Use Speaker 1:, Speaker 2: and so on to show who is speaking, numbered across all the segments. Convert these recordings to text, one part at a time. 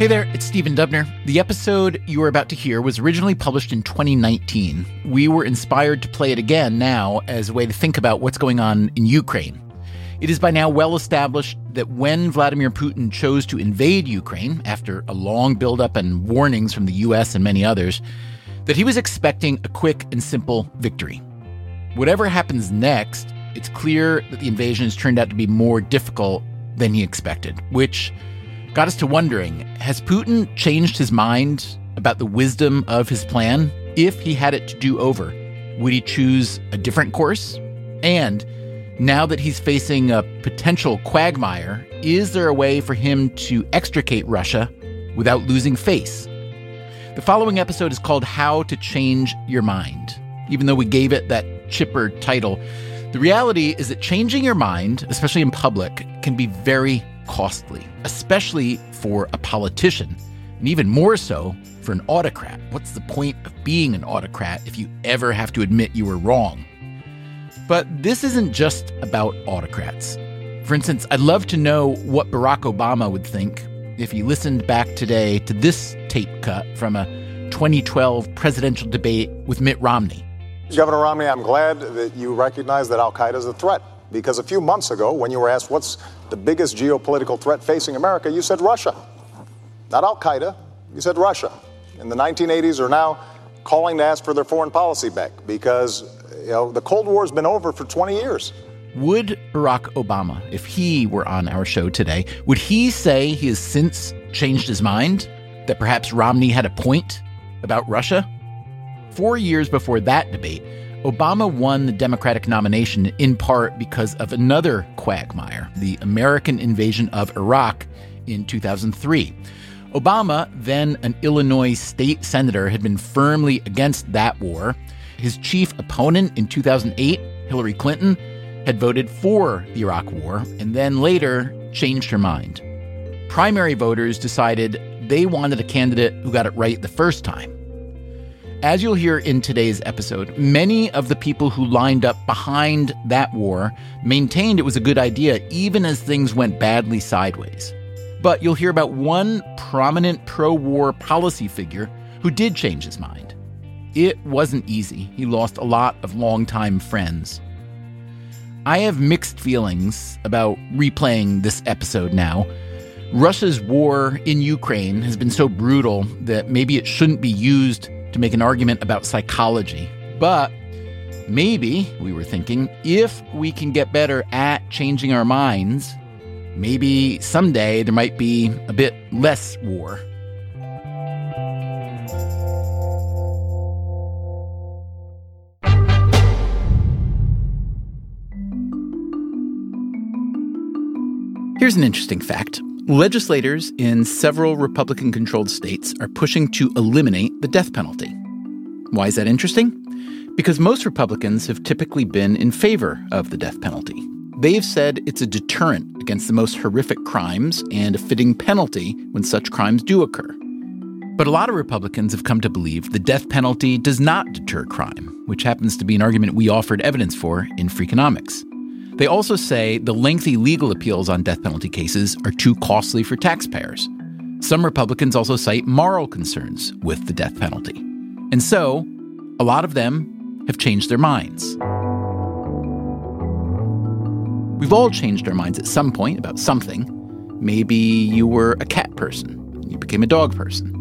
Speaker 1: Hey there, it's Stephen Dubner. The episode you are about to hear was originally published in 2019. We were inspired to play it again now as a way to think about what's going on in Ukraine. It is by now well established that when Vladimir Putin chose to invade Ukraine, after a long buildup and warnings from the US and many others, that he was expecting a quick and simple victory. Whatever happens next, it's clear that the invasion has turned out to be more difficult than he expected, which got us to wondering has Putin changed his mind about the wisdom of his plan? If he had it to do over, would he choose a different course? And now that he's facing a potential quagmire, is there a way for him to extricate Russia without losing face? The following episode is called How to Change Your Mind. Even though we gave it that chipper title, the reality is that changing your mind, especially in public, can be very costly, especially for a politician, and even more so for an autocrat. What's the point of being an autocrat if you ever have to admit you were wrong? But this isn't just about autocrats. For instance, I'd love to know what Barack Obama would think if he listened back today to this tape cut from a 2012 presidential debate with Mitt Romney.
Speaker 2: Governor Romney, I'm glad that you recognize that Al Qaeda is a threat. Because a few months ago, when you were asked what's the biggest geopolitical threat facing America, you said Russia. Not Al Qaeda, you said Russia. In the 1980s are now calling to ask for their foreign policy back because you know, the Cold War has been over for 20 years.
Speaker 1: Would Barack Obama, if he were on our show today, would he say he has since changed his mind? That perhaps Romney had a point about Russia? Four years before that debate, Obama won the Democratic nomination in part because of another quagmire, the American invasion of Iraq in 2003. Obama, then an Illinois state senator, had been firmly against that war. His chief opponent in 2008, Hillary Clinton, had voted for the Iraq War and then later changed her mind. Primary voters decided they wanted a candidate who got it right the first time. As you'll hear in today's episode, many of the people who lined up behind that war maintained it was a good idea, even as things went badly sideways. But you'll hear about one prominent pro war policy figure who did change his mind. It wasn't easy. He lost a lot of longtime friends. I have mixed feelings about replaying this episode now. Russia's war in Ukraine has been so brutal that maybe it shouldn't be used to make an argument about psychology. But maybe, we were thinking, if we can get better at changing our minds, maybe someday there might be a bit less war. Here's an interesting fact. Legislators in several Republican controlled states are pushing to eliminate the death penalty. Why is that interesting? Because most Republicans have typically been in favor of the death penalty. They've said it's a deterrent against the most horrific crimes and a fitting penalty when such crimes do occur. But a lot of Republicans have come to believe the death penalty does not deter crime, which happens to be an argument we offered evidence for in Freakonomics. They also say the lengthy legal appeals on death penalty cases are too costly for taxpayers. Some Republicans also cite moral concerns with the death penalty. And so, a lot of them have changed their minds. We've all changed our minds at some point about something. Maybe you were a cat person, you became a dog person.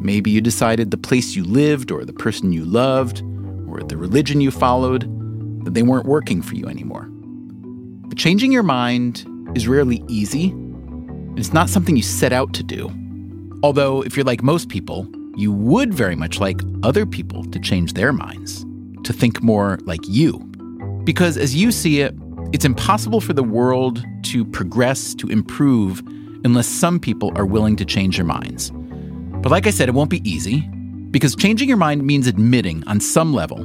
Speaker 1: Maybe you decided the place you lived or the person you loved or the religion you followed that they weren't working for you anymore. But changing your mind is rarely easy, it's not something you set out to do. Although, if you're like most people, you would very much like other people to change their minds, to think more like you. Because as you see it, it's impossible for the world to progress, to improve, unless some people are willing to change their minds. But like I said, it won't be easy, because changing your mind means admitting on some level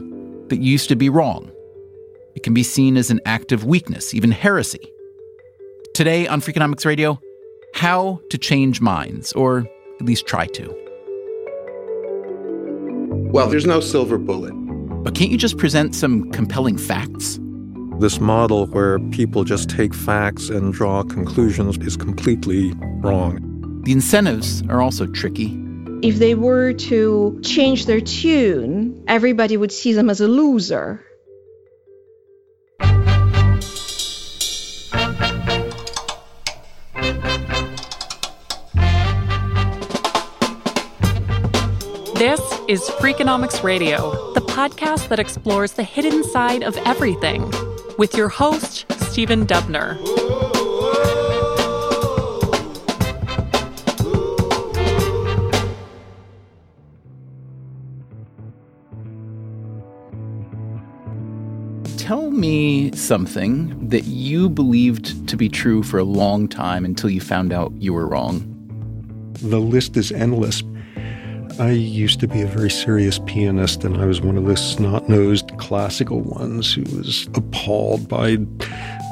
Speaker 1: that you used to be wrong it can be seen as an act of weakness, even heresy. Today on Freakonomics Radio, how to change minds, or at least try to.
Speaker 3: Well, there's no silver bullet.
Speaker 1: But can't you just present some compelling facts?
Speaker 4: This model where people just take facts and draw conclusions is completely wrong.
Speaker 1: The incentives are also tricky.
Speaker 4: If they were to change their tune, everybody would see them as a loser.
Speaker 5: Is Freakonomics Radio, the podcast that explores the hidden side of everything, with your host, Stephen Dubner.
Speaker 1: Tell me something that you believed to be true for a long time until you found out you were wrong.
Speaker 6: The list is endless. I used to be a very serious pianist, and I was one of the snot nosed classical ones who was appalled by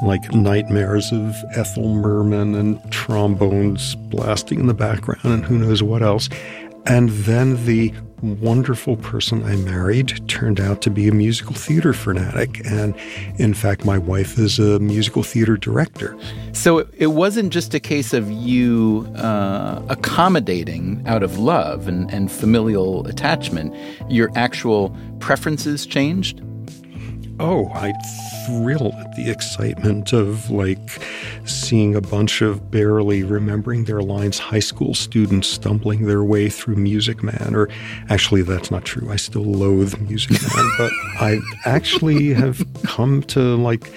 Speaker 6: like nightmares of Ethel Merman and trombones blasting in the background and who knows what else. And then the wonderful person I married turned out to be a musical theater fanatic. And in fact, my wife is a musical theater director.
Speaker 1: So it wasn't just a case of you uh, accommodating out of love and, and familial attachment, your actual preferences changed?
Speaker 6: Oh, I thrill at the excitement of like seeing a bunch of barely remembering their lines high school students stumbling their way through Music Man. Or actually, that's not true. I still loathe Music Man, but I actually have come to like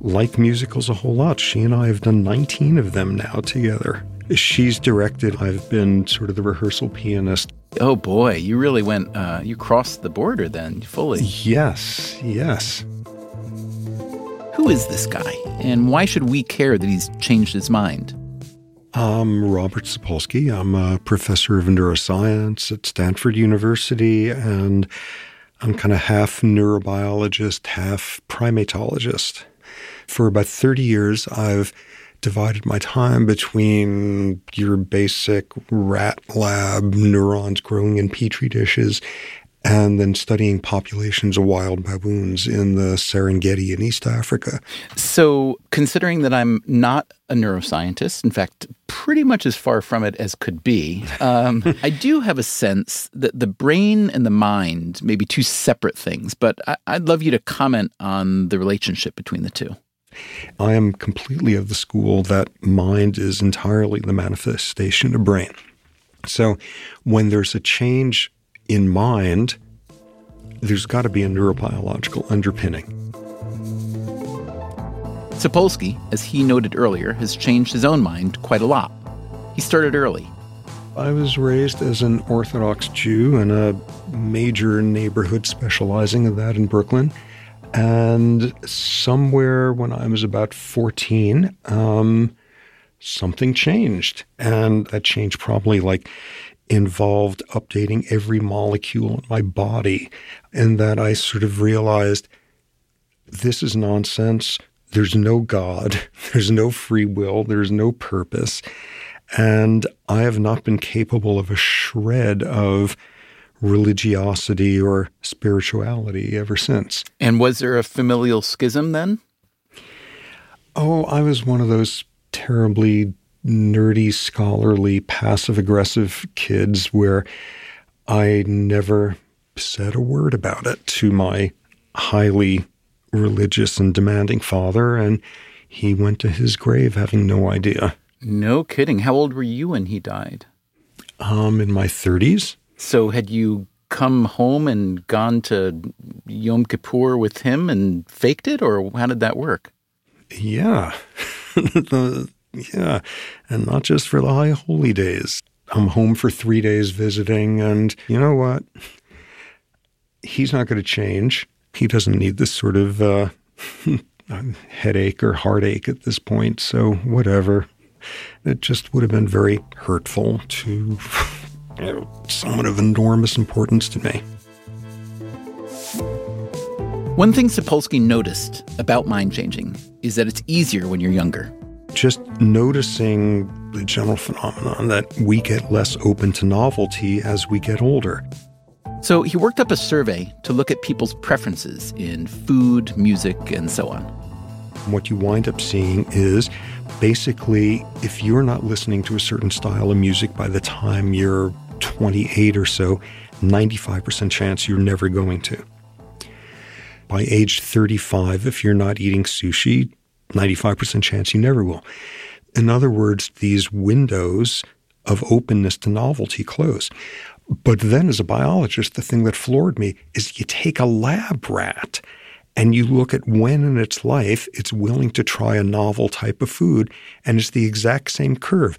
Speaker 6: like musicals a whole lot. She and I have done 19 of them now together. She's directed. I've been sort of the rehearsal pianist.
Speaker 1: Oh boy, you really went, uh, you crossed the border then fully.
Speaker 6: Yes, yes.
Speaker 1: Who is this guy, and why should we care that he's changed his mind?
Speaker 6: I'm Robert Sapolsky. I'm a professor of neuroscience at Stanford University, and I'm kind of half neurobiologist, half primatologist. For about 30 years, I've divided my time between your basic rat lab neurons growing in petri dishes and then studying populations of wild baboons in the Serengeti in East Africa.
Speaker 1: So, considering that I'm not a neuroscientist, in fact, pretty much as far from it as could be, um, I do have a sense that the brain and the mind may be two separate things, but I- I'd love you to comment on the relationship between the two.
Speaker 6: I am completely of the school that mind is entirely the manifestation of brain. So when there's a change in mind, there's got to be a neurobiological underpinning.
Speaker 1: Sapolsky, as he noted earlier, has changed his own mind quite a lot. He started early.
Speaker 6: I was raised as an Orthodox Jew in a major neighborhood specializing in that in Brooklyn. And somewhere when I was about 14, um, something changed. And that change probably like involved updating every molecule in my body. And that I sort of realized this is nonsense. There's no God. There's no free will. There's no purpose. And I have not been capable of a shred of religiosity or spirituality ever since.
Speaker 1: And was there a familial schism then?
Speaker 6: Oh, I was one of those terribly nerdy, scholarly, passive aggressive kids where I never said a word about it to my highly religious and demanding father, and he went to his grave having no idea.
Speaker 1: No kidding. How old were you when he died?
Speaker 6: Um, in my 30s.
Speaker 1: So had you come home and gone to Yom Kippur with him and faked it, or how did that work?
Speaker 6: Yeah. the, yeah. And not just for the high holy days. I'm home for three days visiting, and you know what? He's not going to change. He doesn't need this sort of uh, headache or heartache at this point, so whatever. It just would have been very hurtful to you know, someone of enormous importance to me.
Speaker 1: One thing Sapolsky noticed about mind changing is that it's easier when you're younger.
Speaker 6: Just noticing the general phenomenon that we get less open to novelty as we get older.
Speaker 1: So he worked up a survey to look at people's preferences in food, music, and so on.
Speaker 6: What you wind up seeing is Basically, if you're not listening to a certain style of music by the time you're 28 or so, 95% chance you're never going to. By age 35, if you're not eating sushi, 95% chance you never will. In other words, these windows of openness to novelty close. But then, as a biologist, the thing that floored me is you take a lab rat and you look at when in its life it's willing to try a novel type of food, and it's the exact same curve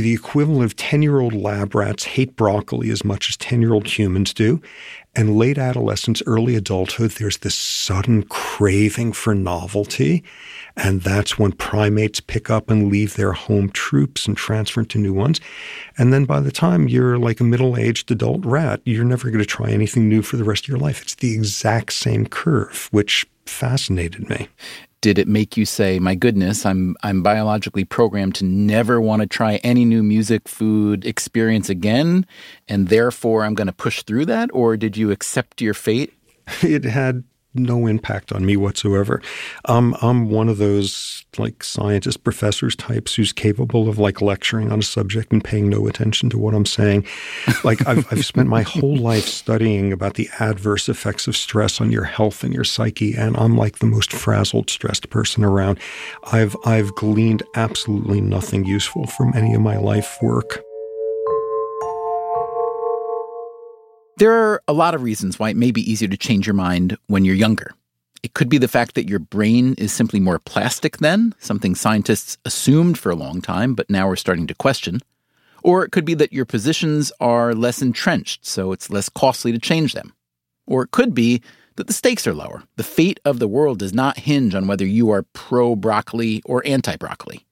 Speaker 6: the equivalent of 10 year old lab rats hate broccoli as much as 10 year old humans do. And late adolescence, early adulthood, there's this sudden craving for novelty. And that's when primates pick up and leave their home troops and transfer into new ones. And then by the time you're like a middle aged adult rat, you're never going to try anything new for the rest of your life. It's the exact same curve, which fascinated me
Speaker 1: did it make you say, "My goodness, I'm I'm biologically programmed to never want to try any new music, food, experience again, and therefore I'm going to push through that?" Or did you accept your fate?
Speaker 6: It had no impact on me whatsoever. Um, I'm one of those like scientist professors types who's capable of like lecturing on a subject and paying no attention to what I'm saying. Like I've, I've spent my whole life studying about the adverse effects of stress on your health and your psyche, and I'm like the most frazzled, stressed person around. I've I've gleaned absolutely nothing useful from any of my life work.
Speaker 1: There are a lot of reasons why it may be easier to change your mind when you're younger. It could be the fact that your brain is simply more plastic then, something scientists assumed for a long time, but now we're starting to question. Or it could be that your positions are less entrenched, so it's less costly to change them. Or it could be that the stakes are lower. The fate of the world does not hinge on whether you are pro broccoli or anti broccoli.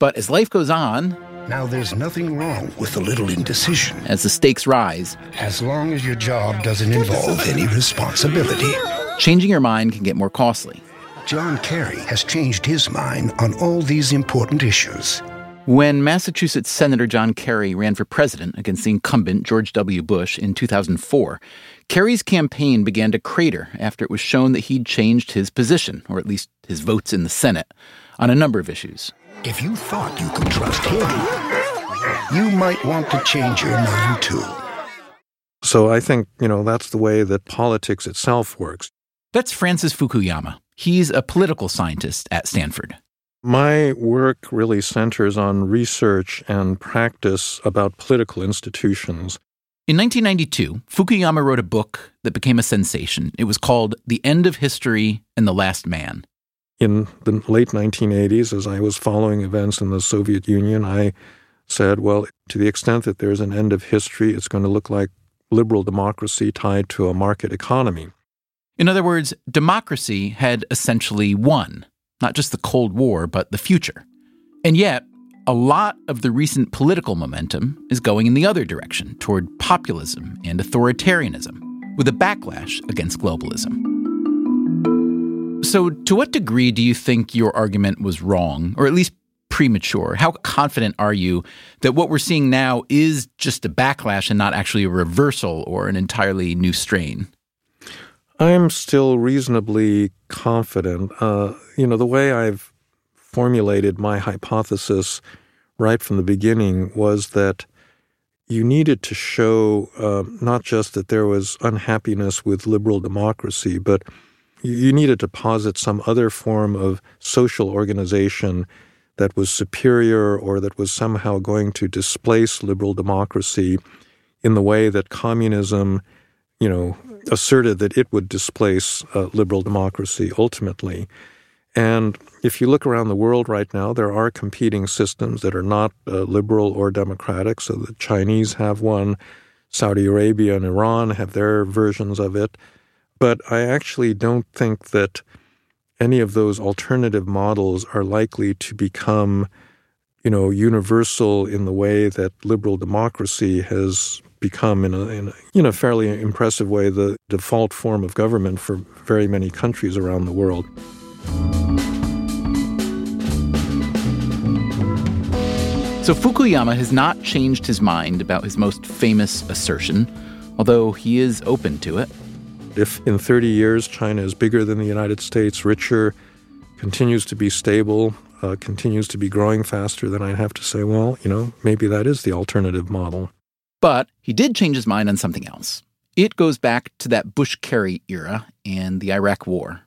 Speaker 1: But as life goes on,
Speaker 7: now, there's nothing wrong with a little indecision.
Speaker 1: As the stakes rise,
Speaker 7: as long as your job doesn't involve any responsibility,
Speaker 1: changing your mind can get more costly.
Speaker 7: John Kerry has changed his mind on all these important issues.
Speaker 1: When Massachusetts Senator John Kerry ran for president against the incumbent George W. Bush in 2004, Kerry's campaign began to crater after it was shown that he'd changed his position, or at least his votes in the Senate, on a number of issues.
Speaker 7: If you thought you could trust him, you might want to change your mind too.
Speaker 3: So I think, you know, that's the way that politics itself works.
Speaker 1: That's Francis Fukuyama. He's a political scientist at Stanford.
Speaker 3: My work really centers on research and practice about political institutions.
Speaker 1: In 1992, Fukuyama wrote a book that became a sensation. It was called The End of History and the Last Man
Speaker 3: in the late 1980s, as I was following events in the Soviet Union, I said, well, to the extent that there's an end of history, it's going to look like liberal democracy tied to a market economy.
Speaker 1: In other words, democracy had essentially won, not just the Cold War, but the future. And yet, a lot of the recent political momentum is going in the other direction, toward populism and authoritarianism, with a backlash against globalism. So, to what degree do you think your argument was wrong, or at least premature? How confident are you that what we're seeing now is just a backlash and not actually a reversal or an entirely new strain?
Speaker 3: I'm still reasonably confident. Uh, you know, the way I've formulated my hypothesis right from the beginning was that you needed to show uh, not just that there was unhappiness with liberal democracy, but you needed to posit some other form of social organization that was superior or that was somehow going to displace liberal democracy in the way that communism, you know, asserted that it would displace uh, liberal democracy ultimately. And if you look around the world right now, there are competing systems that are not uh, liberal or democratic. So the Chinese have one, Saudi Arabia and Iran have their versions of it. But I actually don't think that any of those alternative models are likely to become, you know, universal in the way that liberal democracy has become in a, in a you know fairly impressive way the default form of government for very many countries around the world.
Speaker 1: So Fukuyama has not changed his mind about his most famous assertion, although he is open to it.
Speaker 3: If in 30 years China is bigger than the United States, richer, continues to be stable, uh, continues to be growing faster, then I'd have to say, well, you know, maybe that is the alternative model.
Speaker 1: But he did change his mind on something else. It goes back to that Bush Kerry era and the Iraq War.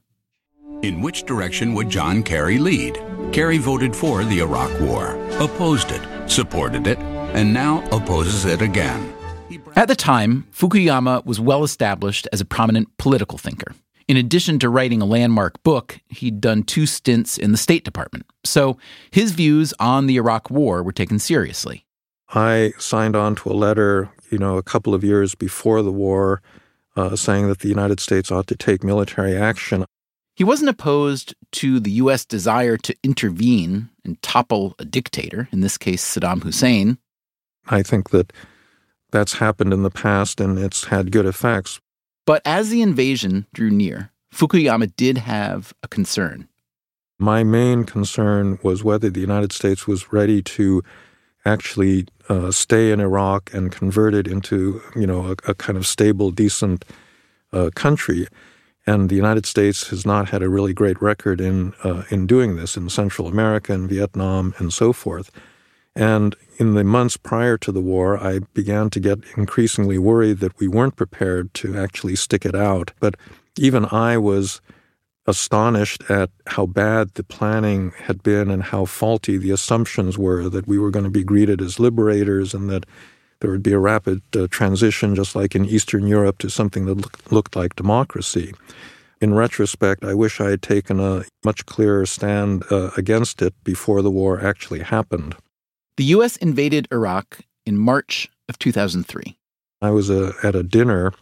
Speaker 8: In which direction would John Kerry lead? Kerry voted for the Iraq War, opposed it, supported it, and now opposes it again.
Speaker 1: At the time, Fukuyama was well established as a prominent political thinker. In addition to writing a landmark book, he'd done two stints in the State Department. So his views on the Iraq War were taken seriously.
Speaker 3: I signed on to a letter, you know, a couple of years before the war, uh, saying that the United States ought to take military action.
Speaker 1: He wasn't opposed to the U.S. desire to intervene and topple a dictator, in this case, Saddam Hussein.
Speaker 3: I think that that's happened in the past and it's had good effects.
Speaker 1: But as the invasion drew near, Fukuyama did have a concern.
Speaker 3: My main concern was whether the United States was ready to actually uh, stay in Iraq and convert it into, you know, a, a kind of stable, decent uh, country. And the United States has not had a really great record in uh, in doing this in Central America and Vietnam and so forth. And in the months prior to the war, I began to get increasingly worried that we weren't prepared to actually stick it out. But even I was astonished at how bad the planning had been and how faulty the assumptions were that we were going to be greeted as liberators and that there would be a rapid uh, transition, just like in Eastern Europe, to something that look, looked like democracy. In retrospect, I wish I had taken a much clearer stand uh, against it before the war actually happened.
Speaker 1: The U.S. invaded Iraq in March of 2003.
Speaker 3: I was uh, at a dinner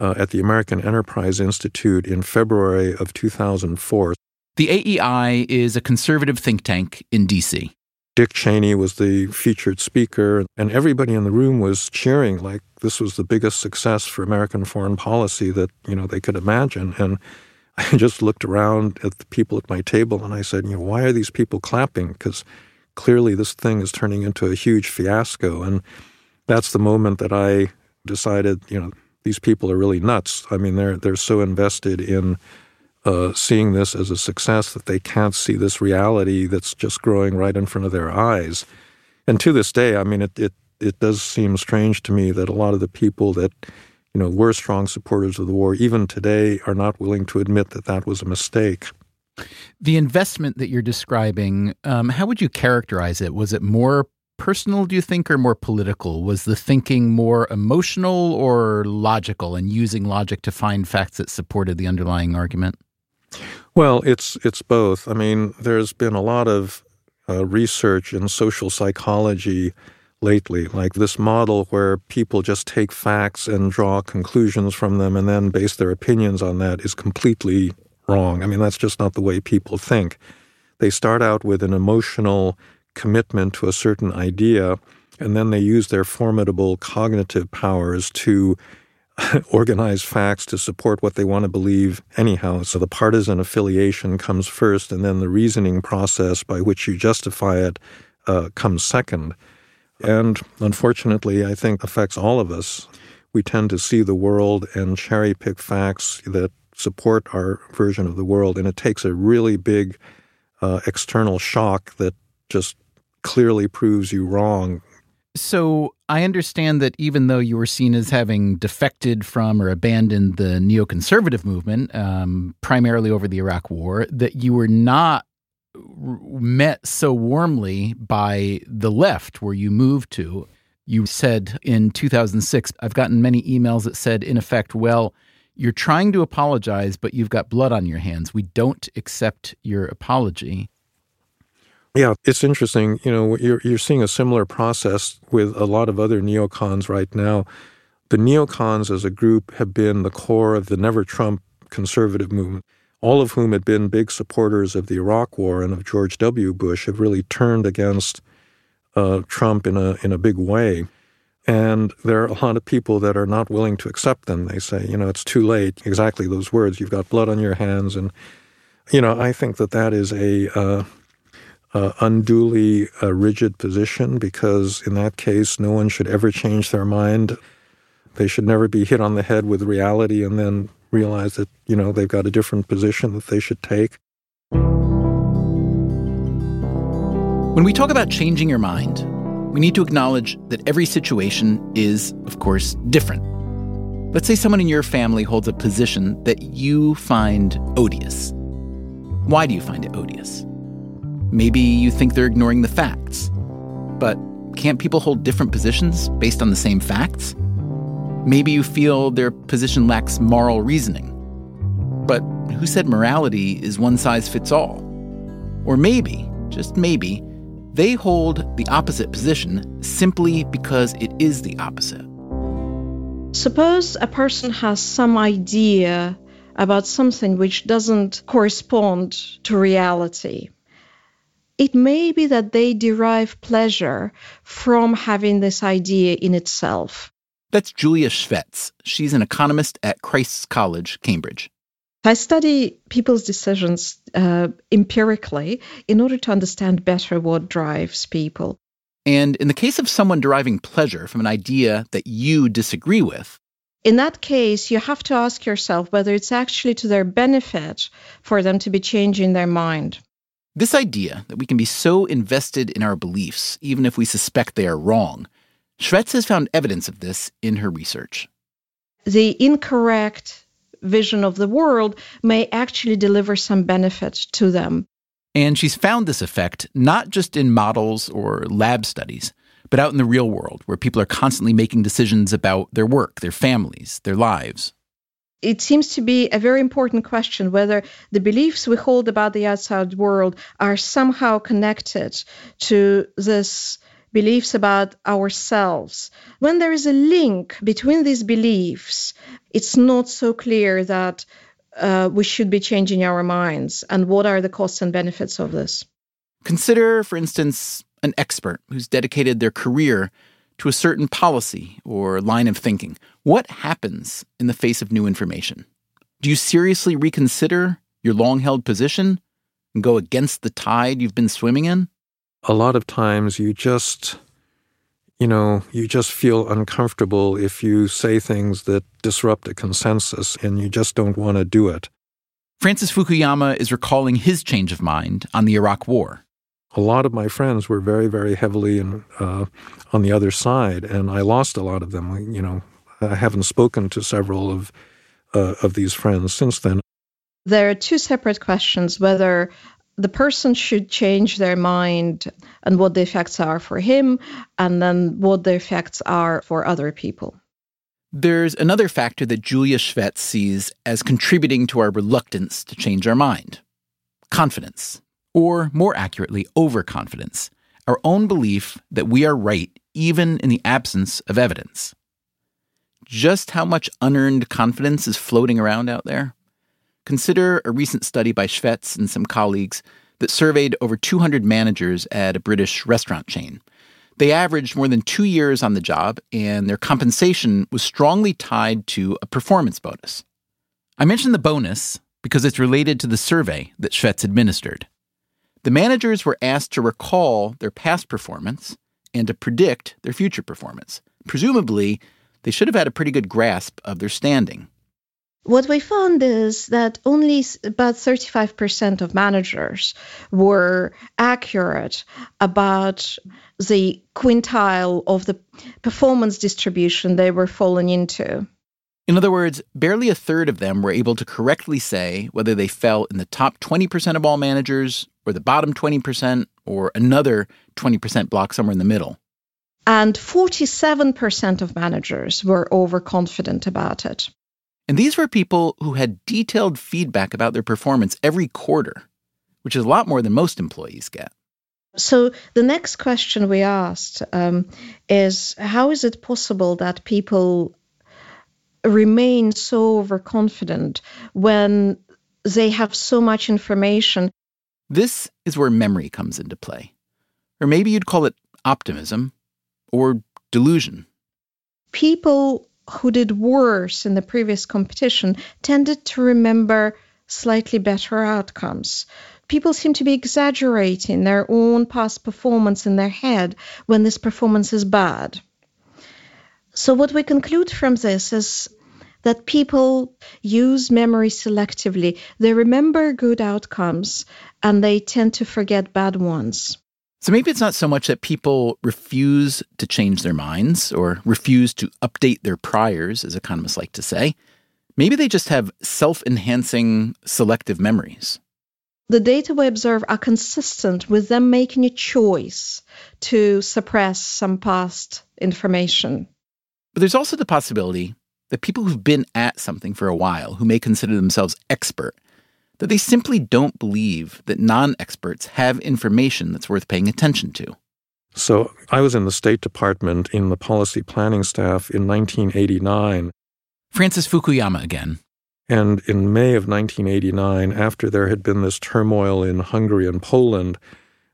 Speaker 3: uh, at the American Enterprise Institute in February of 2004.
Speaker 1: The AEI is a conservative think tank in D.C.
Speaker 3: Dick Cheney was the featured speaker, and everybody in the room was cheering like this was the biggest success for American foreign policy that you know they could imagine. And I just looked around at the people at my table and I said, you know, why are these people clapping? Because clearly this thing is turning into a huge fiasco. And that's the moment that I decided, you know, these people are really nuts. I mean, they're they're so invested in uh, seeing this as a success that they can't see this reality that's just growing right in front of their eyes. And to this day, I mean, it it it does seem strange to me that a lot of the people that you know were strong supporters of the war, even today, are not willing to admit that that was a mistake.
Speaker 1: The investment that you're describing, um, how would you characterize it? Was it more personal, do you think, or more political? Was the thinking more emotional or logical and using logic to find facts that supported the underlying argument?
Speaker 3: Well, it's it's both. I mean, there's been a lot of uh, research in social psychology lately, like this model where people just take facts and draw conclusions from them and then base their opinions on that is completely wrong. I mean, that's just not the way people think. They start out with an emotional commitment to a certain idea, and then they use their formidable cognitive powers to organize facts to support what they want to believe anyhow. So the partisan affiliation comes first, and then the reasoning process by which you justify it uh, comes second. And unfortunately, I think affects all of us. We tend to see the world and cherry pick facts that support our version of the world. And it takes a really big uh, external shock that just clearly proves you wrong.
Speaker 1: So I understand that even though you were seen as having defected from or abandoned the neoconservative movement, um, primarily over the Iraq War, that you were not met so warmly by the left where you moved to. You said in 2006, I've gotten many emails that said, in effect, well, you're trying to apologize, but you've got blood on your hands. We don't accept your apology.
Speaker 3: Yeah, it's interesting. You know, you're, you're seeing a similar process with a lot of other neocons right now. The neocons as a group have been the core of the Never Trump conservative movement, all of whom had been big supporters of the Iraq War and of George W. Bush, have really turned against uh, Trump in a in a big way. And there are a lot of people that are not willing to accept them. They say, you know, it's too late. Exactly those words. You've got blood on your hands. And, you know, I think that that is a uh, uh, unduly uh, rigid position because in that case, no one should ever change their mind. They should never be hit on the head with reality and then realize that, you know, they've got a different position that they should take.
Speaker 1: When we talk about changing your mind, we need to acknowledge that every situation is, of course, different. Let's say someone in your family holds a position that you find odious. Why do you find it odious? Maybe you think they're ignoring the facts. But can't people hold different positions based on the same facts? Maybe you feel their position lacks moral reasoning. But who said morality is one size fits all? Or maybe, just maybe, they hold the opposite position simply because it is the opposite.
Speaker 4: Suppose a person has some idea about something which doesn't correspond to reality. It may be that they derive pleasure from having this idea in itself.
Speaker 1: That's Julia Shvets. She's an economist at Christ's College, Cambridge.
Speaker 4: I study people's decisions uh, empirically in order to understand better what drives people.
Speaker 1: And in the case of someone deriving pleasure from an idea that you disagree with,
Speaker 4: in that case, you have to ask yourself whether it's actually to their benefit for them to be changing their mind.
Speaker 1: This idea that we can be so invested in our beliefs, even if we suspect they are wrong, Shvets has found evidence of this in her research.
Speaker 4: The incorrect vision of the world may actually deliver some benefit to them.
Speaker 1: And she's found this effect not just in models or lab studies, but out in the real world where people are constantly making decisions about their work, their families, their lives.
Speaker 4: It seems to be a very important question whether the beliefs we hold about the outside world are somehow connected to this beliefs about ourselves. When there is a link between these beliefs, it's not so clear that uh, we should be changing our minds and what are the costs and benefits of this.
Speaker 1: Consider, for instance, an expert who's dedicated their career to a certain policy or line of thinking. What happens in the face of new information? Do you seriously reconsider your long held position and go against the tide you've been swimming in?
Speaker 3: A lot of times you just, you know, you just feel uncomfortable if you say things that disrupt a consensus and you just don't want to do it.
Speaker 1: Francis Fukuyama is recalling his change of mind on the Iraq War.
Speaker 3: A lot of my friends were very, very heavily in, uh, on the other side, and I lost a lot of them. You know, I haven't spoken to several of uh, of these friends since then.
Speaker 4: There are two separate questions: whether the person should change their mind and what the effects are for him, and then what the effects are for other people.
Speaker 1: There's another factor that Julia Shvets sees as contributing to our reluctance to change our mind confidence, or more accurately, overconfidence, our own belief that we are right even in the absence of evidence. Just how much unearned confidence is floating around out there? Consider a recent study by Shvets and some colleagues that surveyed over 200 managers at a British restaurant chain. They averaged more than two years on the job, and their compensation was strongly tied to a performance bonus. I mention the bonus because it's related to the survey that Shvets administered. The managers were asked to recall their past performance and to predict their future performance. Presumably, they should have had a pretty good grasp of their standing.
Speaker 4: What we found is that only about 35% of managers were accurate about the quintile of the performance distribution they were falling into.
Speaker 1: In other words, barely a third of them were able to correctly say whether they fell in the top 20% of all managers, or the bottom 20%, or another 20% block somewhere in the middle.
Speaker 4: And 47% of managers were overconfident about it.
Speaker 1: And these were people who had detailed feedback about their performance every quarter, which is a lot more than most employees get.
Speaker 4: So the next question we asked um, is how is it possible that people remain so overconfident when they have so much information?
Speaker 1: This is where memory comes into play. Or maybe you'd call it optimism or delusion.
Speaker 4: People who did worse in the previous competition tended to remember slightly better outcomes. People seem to be exaggerating their own past performance in their head when this performance is bad. So, what we conclude from this is that people use memory selectively. They remember good outcomes and they tend to forget bad ones.
Speaker 1: So maybe it's not so much that people refuse to change their minds or refuse to update their priors, as economists like to say. Maybe they just have self enhancing selective memories.
Speaker 4: The data we observe are consistent with them making a choice to suppress some past information.
Speaker 1: But there's also the possibility that people who've been at something for a while, who may consider themselves expert, that they simply don't believe that non experts have information that's worth paying attention to.
Speaker 3: So I was in the State Department in the policy planning staff in 1989.
Speaker 1: Francis Fukuyama again.
Speaker 3: And in May of 1989, after there had been this turmoil in Hungary and Poland,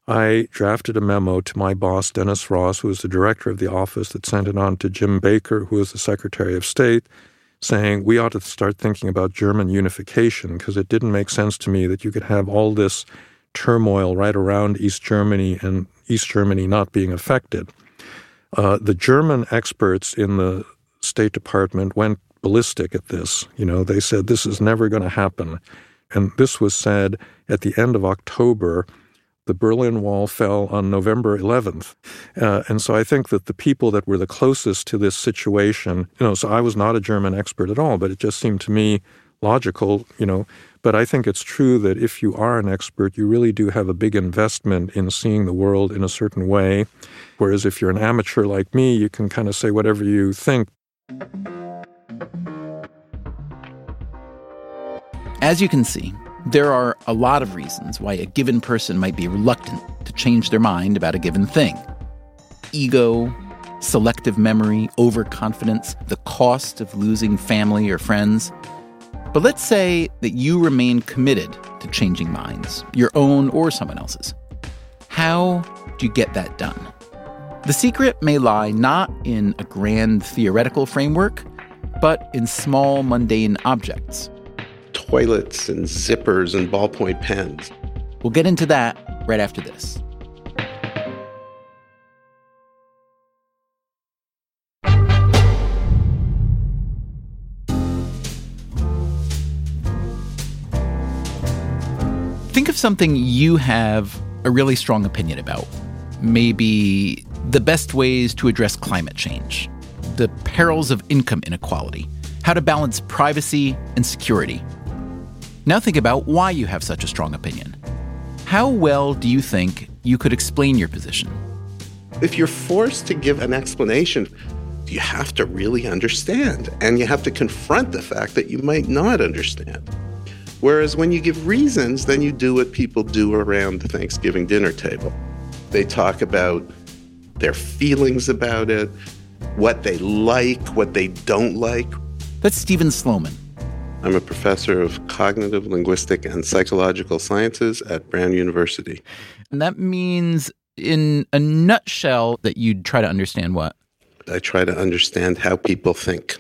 Speaker 3: I drafted a memo to my boss, Dennis Ross, who was the director of the office, that sent it on to Jim Baker, who was the Secretary of State, saying we ought to start thinking about German unification because it didn't make sense to me that you could have all this turmoil right around East Germany and East Germany not being affected. Uh, the German experts in the State Department went ballistic at this. You know, they said this is never going to happen. And this was said at the end of October the Berlin Wall fell on November 11th. Uh, and so I think that the people that were the closest to this situation, you know, so I was not a German expert at all, but it just seemed to me logical, you know. But I think it's true that if you are an expert, you really do have a big investment in seeing the world in a certain way. Whereas if you're an amateur like me, you can kind of say whatever you think.
Speaker 1: As you can see, there are a lot of reasons why a given person might be reluctant to change their mind about a given thing ego, selective memory, overconfidence, the cost of losing family or friends. But let's say that you remain committed to changing minds, your own or someone else's. How do you get that done? The secret may lie not in a grand theoretical framework, but in small mundane objects
Speaker 9: toilets and zippers and ballpoint pens.
Speaker 1: We'll get into that right after this. Think of something you have a really strong opinion about. Maybe the best ways to address climate change, the perils of income inequality, how to balance privacy and security, now think about why you have such a strong opinion. How well do you think you could explain your position?
Speaker 9: If you're forced to give an explanation, you have to really understand, and you have to confront the fact that you might not understand. Whereas when you give reasons, then you do what people do around the Thanksgiving dinner table. They talk about their feelings about it, what they like, what they don't like.
Speaker 1: That's Stephen Sloman.
Speaker 9: I'm a professor of cognitive, linguistic, and psychological sciences at Brown University.
Speaker 1: And that means, in a nutshell, that you'd try to understand what?
Speaker 9: I try to understand how people think.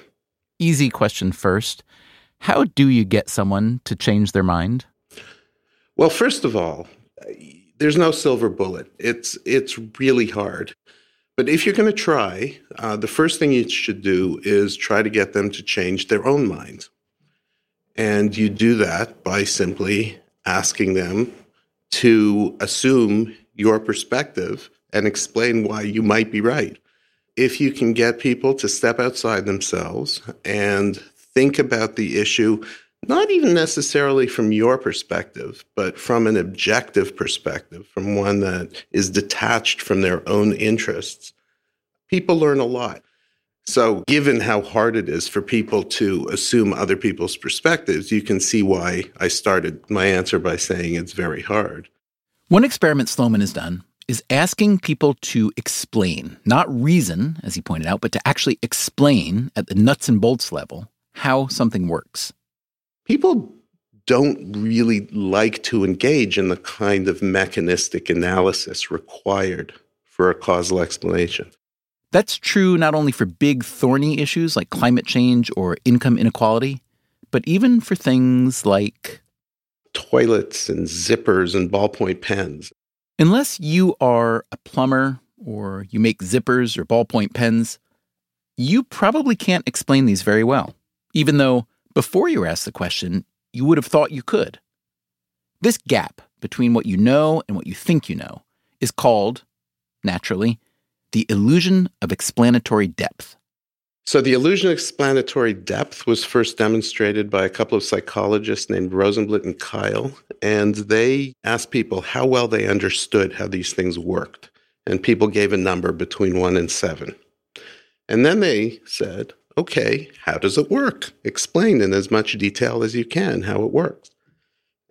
Speaker 1: Easy question first. How do you get someone to change their mind?
Speaker 9: Well, first of all, there's no silver bullet. It's it's really hard. But if you're going to try, uh, the first thing you should do is try to get them to change their own minds. And you do that by simply asking them to assume your perspective and explain why you might be right. If you can get people to step outside themselves and think about the issue, not even necessarily from your perspective, but from an objective perspective, from one that is detached from their own interests, people learn a lot. So, given how hard it is for people to assume other people's perspectives, you can see why I started my answer by saying it's very hard.
Speaker 1: One experiment Sloman has done is asking people to explain, not reason, as he pointed out, but to actually explain at the nuts and bolts level how something works.
Speaker 9: People don't really like to engage in the kind of mechanistic analysis required for a causal explanation.
Speaker 1: That's true not only for big, thorny issues like climate change or income inequality, but even for things like
Speaker 9: toilets and zippers and ballpoint pens.
Speaker 1: Unless you are a plumber or you make zippers or ballpoint pens, you probably can't explain these very well, even though before you were asked the question, you would have thought you could. This gap between what you know and what you think you know is called, naturally, the illusion of explanatory depth.
Speaker 9: So, the illusion of explanatory depth was first demonstrated by a couple of psychologists named Rozenblit and Keil. And they asked people how well they understood how these things worked. And people gave a number between one and seven. And then they said, okay, how does it work? Explain in as much detail as you can how it works.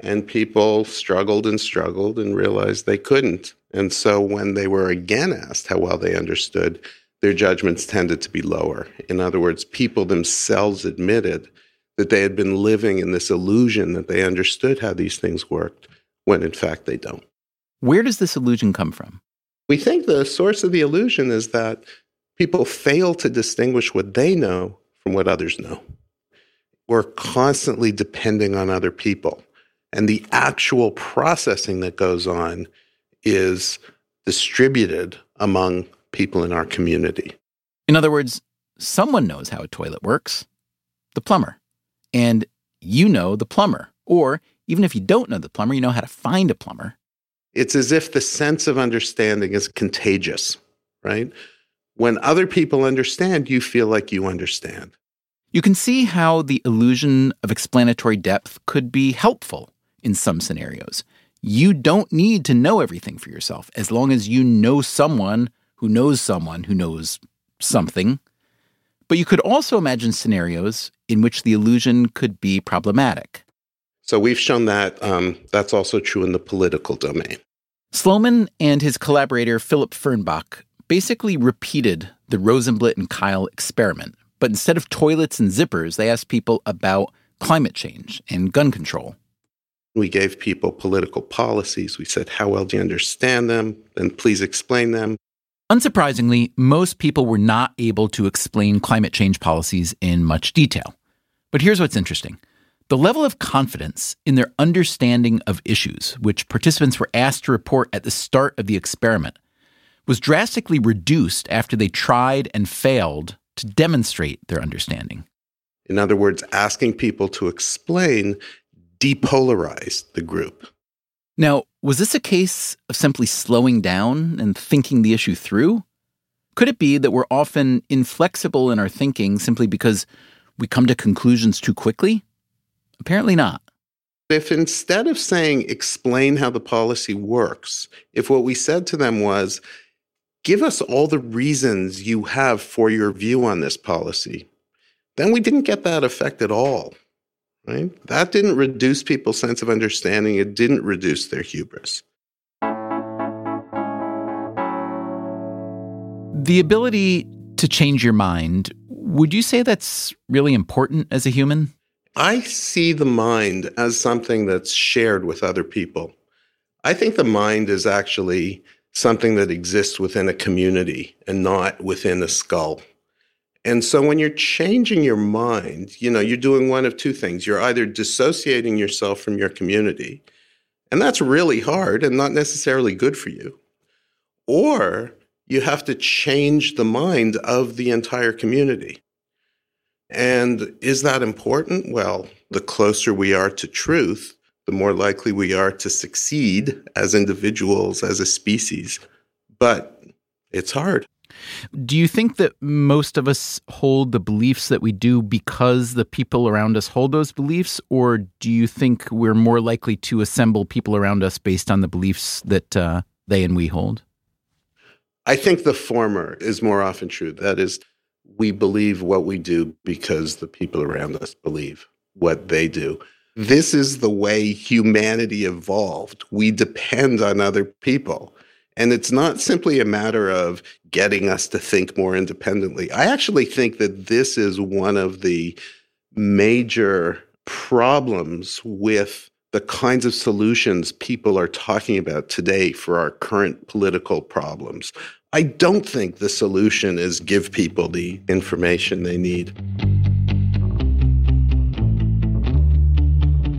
Speaker 9: And people struggled and struggled and realized they couldn't. And so when they were again asked how well they understood, their judgments tended to be lower. In other words, people themselves admitted that they had been living in this illusion that they understood how these things worked, when in fact they don't.
Speaker 1: Where does this illusion come from?
Speaker 9: We think the source of the illusion is that people fail to distinguish what they know from what others know. We're constantly depending on other people, and the actual processing that goes on is distributed among people in our community.
Speaker 1: In other words, someone knows how a toilet works the plumber. And you know the plumber. Or even if you don't know the plumber, you know how to find a plumber.
Speaker 9: It's as if the sense of understanding is contagious, right? When other people understand, you feel like you understand.
Speaker 1: You can see how the illusion of explanatory depth could be helpful in some scenarios. You don't need to know everything for yourself as long as you know someone who knows someone who knows something. But you could also imagine scenarios in which the illusion could be problematic.
Speaker 9: So we've shown that um, that's also true in the political domain.
Speaker 1: Sloman and his collaborator Philip Fernbach basically repeated the Rozenblit and Keil experiment, but instead of toilets and zippers, they asked people about climate change and gun control.
Speaker 9: We gave people political policies. We said, How well do you understand them? And please explain them.
Speaker 1: Unsurprisingly, most people were not able to explain climate change policies in much detail. But here's what's interesting the level of confidence in their understanding of issues, which participants were asked to report at the start of the experiment, was drastically reduced after they tried and failed to demonstrate their understanding.
Speaker 9: In other words, asking people to explain depolarized the group.
Speaker 1: Now, was this a case of simply slowing down and thinking the issue through? Could it be that we're often inflexible in our thinking simply because we come to conclusions too quickly? Apparently not.
Speaker 9: If instead of saying, explain how the policy works, if what we said to them was, give us all the reasons you have for your view on this policy, then we didn't get that effect at all right? That didn't reduce people's sense of understanding, it didn't reduce their hubris.
Speaker 1: The ability to change your mind, would you say that's really important as a human?
Speaker 9: I see the mind as something that's shared with other people. I think the mind is actually something that exists within a community and not within a skull. And so when you're changing your mind, you know, you're doing one of two things. You're either dissociating yourself from your community, and that's really hard and not necessarily good for you, or you have to change the mind of the entire community. And is that important? Well, the closer we are to truth, the more likely we are to succeed as individuals, as a species. But it's hard.
Speaker 1: Do you think that most of us hold the beliefs that we do because the people around us hold those beliefs? Or do you think we're more likely to assemble people around us based on the beliefs that uh, they and we hold?
Speaker 9: I think the former is more often true. That is, we believe what we do because the people around us believe what they do. This is the way humanity evolved. We depend on other people. And it's not simply a matter of getting us to think more independently. I actually think that this is one of the major problems with the kinds of solutions people are talking about today for our current political problems. I don't think the solution is give people the information they need.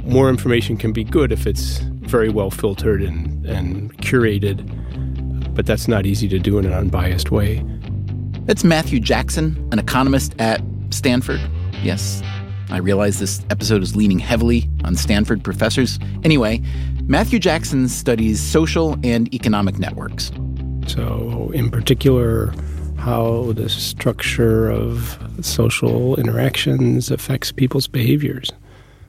Speaker 10: More information can be good if it's very well filtered and, and curated but that's not easy to do in an unbiased way.
Speaker 1: That's Matthew Jackson, an economist at Stanford. Yes, I realize this episode is leaning heavily on Stanford professors. Anyway, Matthew Jackson studies social and economic networks.
Speaker 10: So, in particular, how the structure of social interactions affects people's behaviors.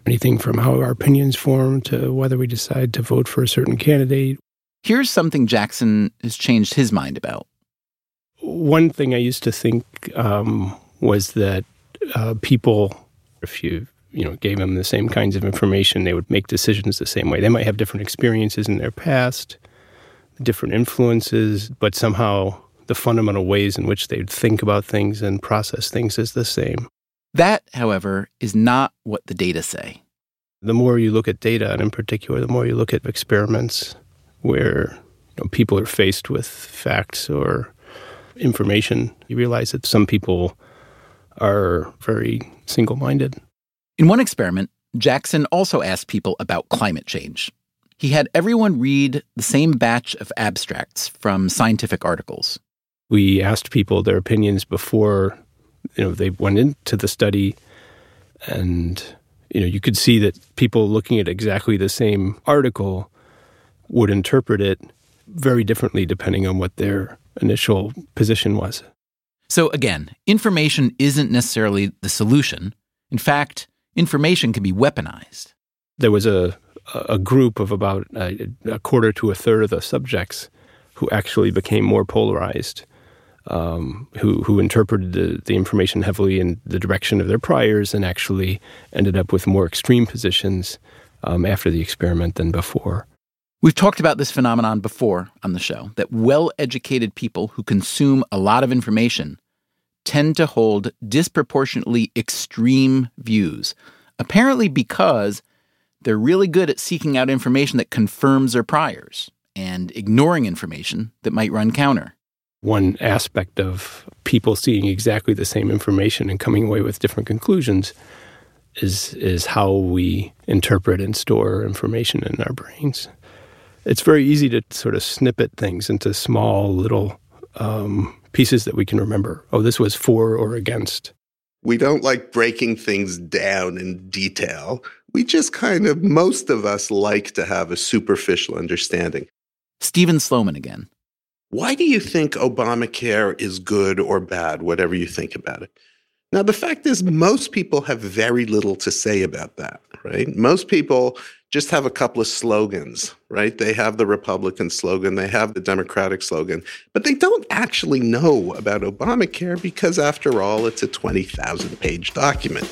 Speaker 10: Anything from how our opinions form to whether we decide to vote for a certain candidate.
Speaker 1: Here's something Jackson has changed his mind about.
Speaker 10: One thing I used to think um, was that uh, people, if you you know gave them the same kinds of information, they would make decisions the same way. They might have different experiences in their past, different influences, but somehow the fundamental ways in which they'd think about things and process things is the same.
Speaker 1: That, however, is not what the data say.
Speaker 10: The more you look at data, and in particular, the more you look at experiments where you know, people are faced with facts or information, you realize that some people are very single minded.
Speaker 1: In one experiment, Jackson also asked people about climate change. He had everyone read the same batch of abstracts from scientific articles.
Speaker 10: We asked people their opinions before you know they went into the study and you know you could see that people looking at exactly the same article would interpret it very differently depending on what their initial position was.
Speaker 1: So again, information isn't necessarily the solution. In fact, information can be weaponized.
Speaker 10: There was a a group of about a, a quarter to a third of the subjects who actually became more polarized um, who who interpreted the, the information heavily in the direction of their priors and actually ended up with more extreme positions um, after the experiment than before.
Speaker 1: We've talked about this phenomenon before on the show that well educated people who consume a lot of information tend to hold disproportionately extreme views, apparently because they're really good at seeking out information that confirms their priors and ignoring information that might run counter
Speaker 10: one aspect of people seeing exactly the same information and coming away with different conclusions is is how we interpret and store information in our brains. It's very easy to sort of snippet things into small little um, pieces that we can remember. Oh, this was for or against.
Speaker 9: We don't like breaking things down in detail. We just kind of, most of us like to have a superficial understanding.
Speaker 1: Stephen Sloman again.
Speaker 9: Why do you think Obamacare is good or bad, whatever you think about it? Now, the fact is, most people have very little to say about that, right? Most people just have a couple of slogans, right? They have the Republican slogan, they have the Democratic slogan, but they don't actually know about Obamacare because, after all, it's a 20,000 page document.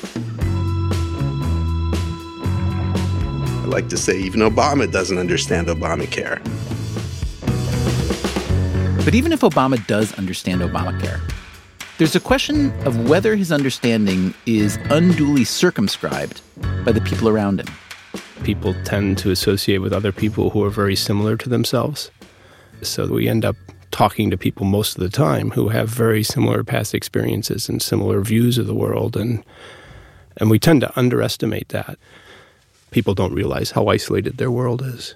Speaker 9: I like to say even Obama doesn't understand Obamacare.
Speaker 1: But even if Obama does understand Obamacare, there's a question of whether his understanding is unduly circumscribed by the people around him.
Speaker 10: People tend to associate with other people who are very similar to themselves. So we end up talking to people most of the time who have very similar past experiences and similar views of the world and and we tend to underestimate that. People don't realize how isolated their world is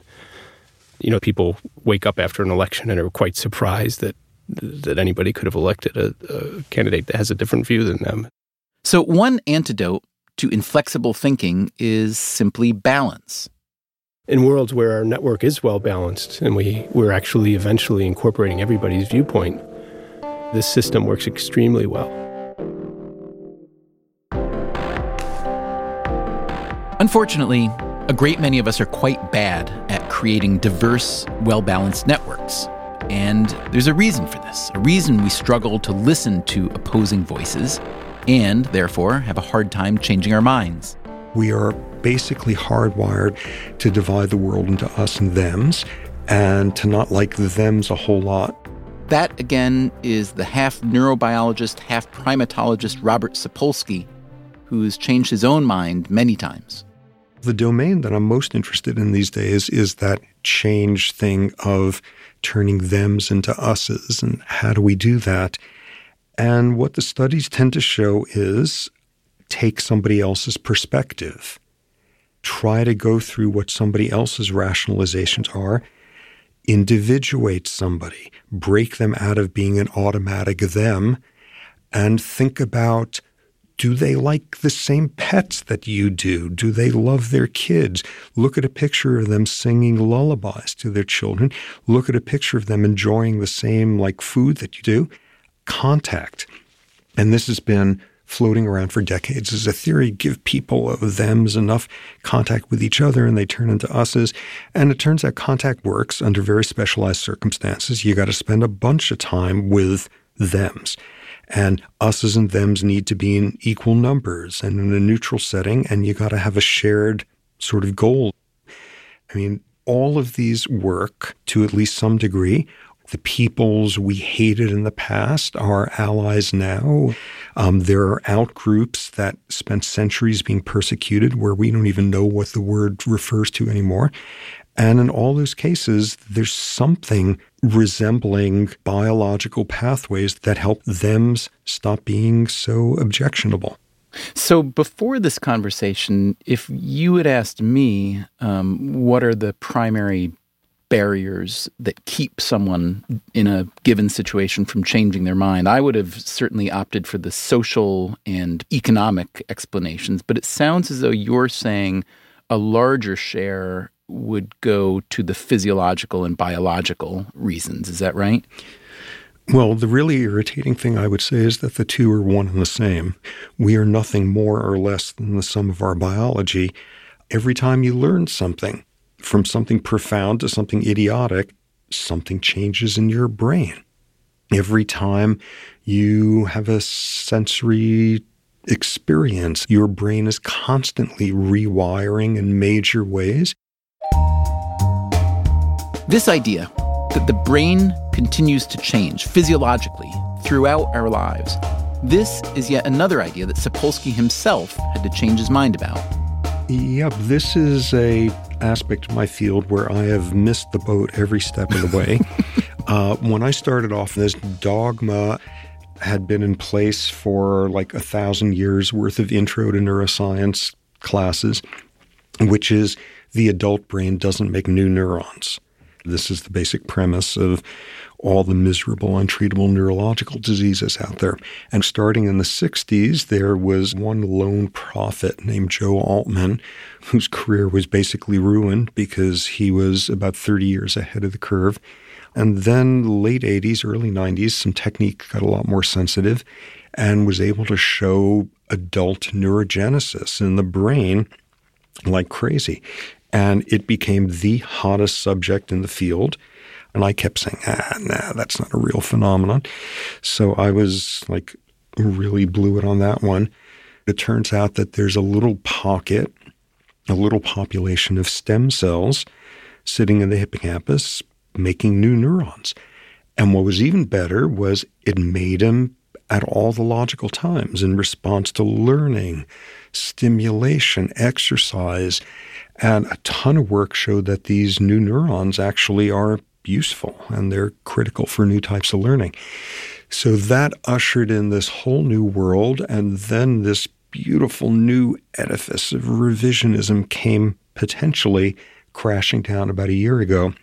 Speaker 10: you know, people wake up after an election and are quite surprised that that anybody could have elected a, a candidate that has a different view than them.
Speaker 1: So one antidote to inflexible thinking is simply balance.
Speaker 10: In worlds where our network is well balanced and we, we're actually eventually incorporating everybody's viewpoint, this system works extremely well.
Speaker 1: Unfortunately, a great many of us are quite bad at creating diverse, well balanced networks. And there's a reason for this, a reason we struggle to listen to opposing voices and therefore have a hard time changing our minds.
Speaker 6: We are basically hardwired to divide the world into us and thems and to not like the thems a whole lot.
Speaker 1: That, again, is the half neurobiologist, half primatologist Robert Sapolsky, who's changed his own mind many times.
Speaker 6: The domain that I'm most interested in these days is that change thing of turning thems into us's and how do we do that? And what the studies tend to show is take somebody else's perspective, try to go through what somebody else's rationalizations are, individuate somebody, break them out of being an automatic them, and think about Do they like the same pets that you do? Do they love their kids? Look at a picture of them singing lullabies to their children. Look at a picture of them enjoying the same like food that you do. Contact. And this has been floating around for decades as a theory. Give people of thems enough contact with each other and they turn into us's. And it turns out contact works under very specialized circumstances. You got to spend a bunch of time with thems. And us's and thems need to be in equal numbers and in a neutral setting. And you got to have a shared sort of goal. I mean, all of these work to at least some degree the peoples we hated in the past are allies now. Um, there are outgroups that spent centuries being persecuted where we don't even know what the word refers to anymore. And in all those cases, there's something resembling biological pathways that help them stop being so objectionable.
Speaker 1: So, before this conversation, if you had asked me um, what are the primary barriers that keep someone in a given situation from changing their mind. I would have certainly opted for the social and economic explanations, but it sounds as though you're saying a larger share would go to the physiological and biological reasons. Is that right?
Speaker 6: Well, the really irritating thing I would say is that the two are one and the same. We are nothing more or less than the sum of our biology. Every time you learn something, from something profound to something idiotic, something changes in your brain. Every time you have a sensory experience, your brain is constantly rewiring in major ways.
Speaker 1: This idea that the brain continues to change physiologically throughout our lives, this is yet another idea that Sapolsky himself had to change his mind about.
Speaker 6: Yep, this is a aspect of my field where I have missed the boat every step of the way. uh, when I started off, this dogma had been in place for like a thousand years worth of intro to neuroscience classes, which is the adult brain doesn't make new neurons. This is the basic premise of all the miserable, untreatable neurological diseases out there. And starting in the 60s, there was one lone prophet named Joe Altman, whose career was basically ruined because he was about 30 years ahead of the curve. And then late 80s, early 90s, some technique got a lot more sensitive and was able to show adult neurogenesis in the brain like crazy. And it became the hottest subject in the field. And I kept saying, ah, nah, that's not a real phenomenon. So I was like, really blew it on that one. It turns out that there's a little pocket, a little population of stem cells sitting in the hippocampus making new neurons. And what was even better was it made them at all the logical times in response to learning, stimulation, exercise. And a ton of work showed that these new neurons actually are useful and they're critical for new types of learning. So that ushered in this whole new world, and then this beautiful new edifice of revisionism came potentially crashing down about a year ago.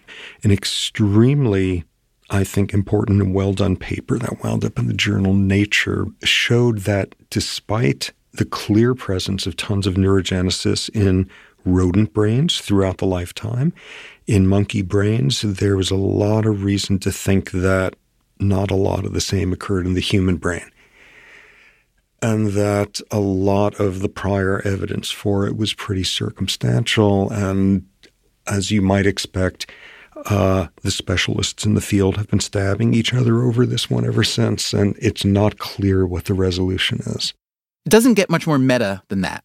Speaker 6: An extremely, I think, important and well done paper that wound up in the journal Nature showed that despite the clear presence of tons of neurogenesis in rodent brains throughout the lifetime, in monkey brains, there was a lot of reason to think that not a lot of the same occurred in the human brain. And that a lot of the prior evidence for it was pretty circumstantial. And as you might expect, uh, the specialists in the field have been stabbing each other over this one ever since, and it's not clear what the resolution is.
Speaker 1: It doesn't get much more meta than that.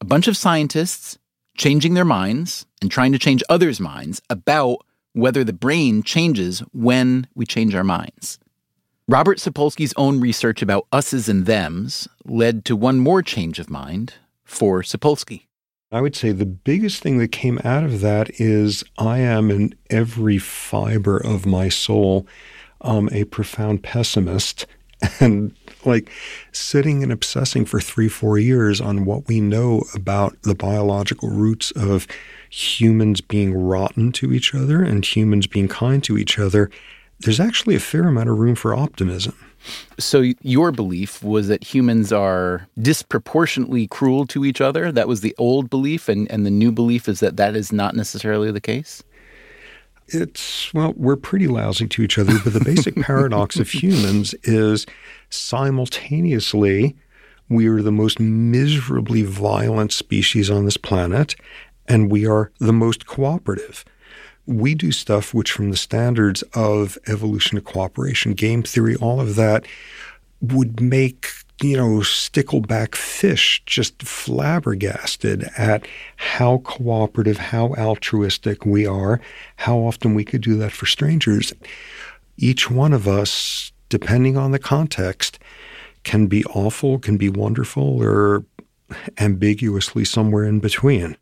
Speaker 1: A bunch of scientists changing their minds and trying to change others' minds about whether the brain changes when we change our minds. Robert Sapolsky's own research about us's and thems led to one more change of mind for Sapolsky.
Speaker 6: I would say the biggest thing that came out of that is I am in every fiber of my soul um, a profound pessimist and like sitting and obsessing for three, four years on what we know about the biological roots of humans being rotten to each other and humans being kind to each other, there's actually a fair amount of room for optimism.
Speaker 1: So your belief was that humans are disproportionately cruel to each other. That was the old belief, and, and the new belief is that that is not necessarily the case.
Speaker 6: It's well, we're pretty lousy to each other, but the basic paradox of humans is simultaneously we are the most miserably violent species on this planet, and we are the most cooperative we do stuff which, from the standards of evolution of cooperation, game theory, all of that, would make you know stickleback fish just flabbergasted at how cooperative, how altruistic we are, how often we could do that for strangers. Each one of us, depending on the context, can be awful, can be wonderful, or ambiguously somewhere in between.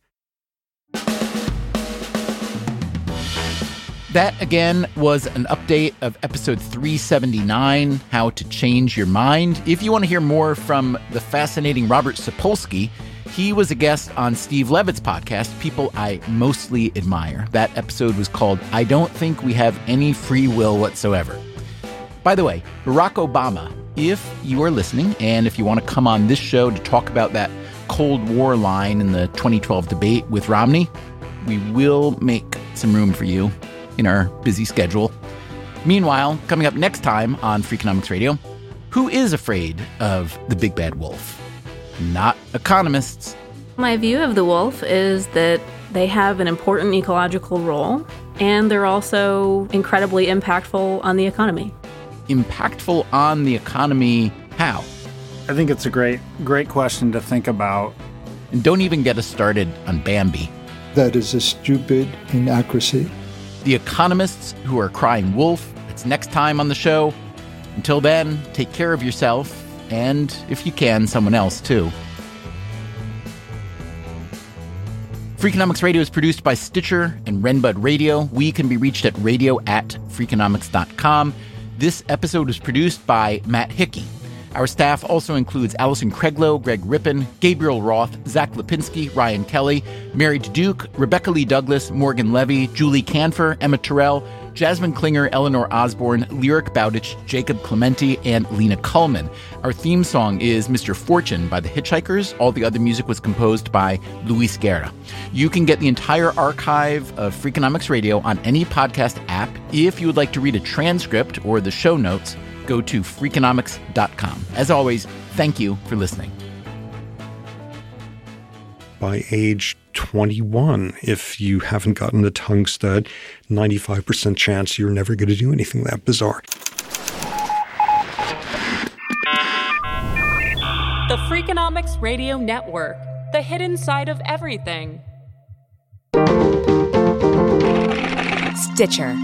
Speaker 1: That again was an update of episode 379 How to Change Your Mind. If you want to hear more from the fascinating Robert Sapolsky, he was a guest on Steve Levitt's podcast, People I Mostly Admire. That episode was called I Don't Think We Have Any Free Will Whatsoever. By the way, Barack Obama, if you are listening and if you want to come on this show to talk about that Cold War line in the 2012 debate with Romney, we will make some room for you in our busy schedule. Meanwhile, coming up next time on Freakonomics Radio, who is afraid of the big bad wolf? Not economists.
Speaker 11: My view of the wolf is that they have an important ecological role and they're also incredibly impactful on the economy.
Speaker 1: Impactful on the economy, how?
Speaker 12: I think it's a great, great question to think about.
Speaker 1: And don't even get us started on Bambi.
Speaker 13: That is a stupid inaccuracy.
Speaker 1: The economists who are crying wolf. It's next time on the show. Until then, take care of yourself and, if you can, someone else too. Freakonomics Radio is produced by Stitcher and Renbud Radio. We can be reached at radio at freakonomics.com. This episode was produced by Matt Hickey. Our staff also includes Allison Craiglow, Greg Rippin, Gabriel Roth, Zach Lapinski, Ryan Kelly, Mary Duke, Rebecca Lee Douglas, Morgan Levy, Julie Kanfer, Emma Tyrrell, Jasmine Klinger, Eleanor Osborne, Lyric Bowditch, Jacob Clemente, and Lena Kullman. Our theme song is Mr. Fortune by the Hitchhikers. All the other music was composed by Luis Guerra. You can get the entire archive of Freakonomics Radio on any podcast app. If you would like to read a transcript or the show notes, go to freakonomics.com. As always, thank you for listening.
Speaker 6: By age 21, if you haven't gotten a tongue stud, 95% chance you're never going to do anything that bizarre.
Speaker 5: The Freakonomics Radio Network, the hidden side of everything.
Speaker 14: Stitcher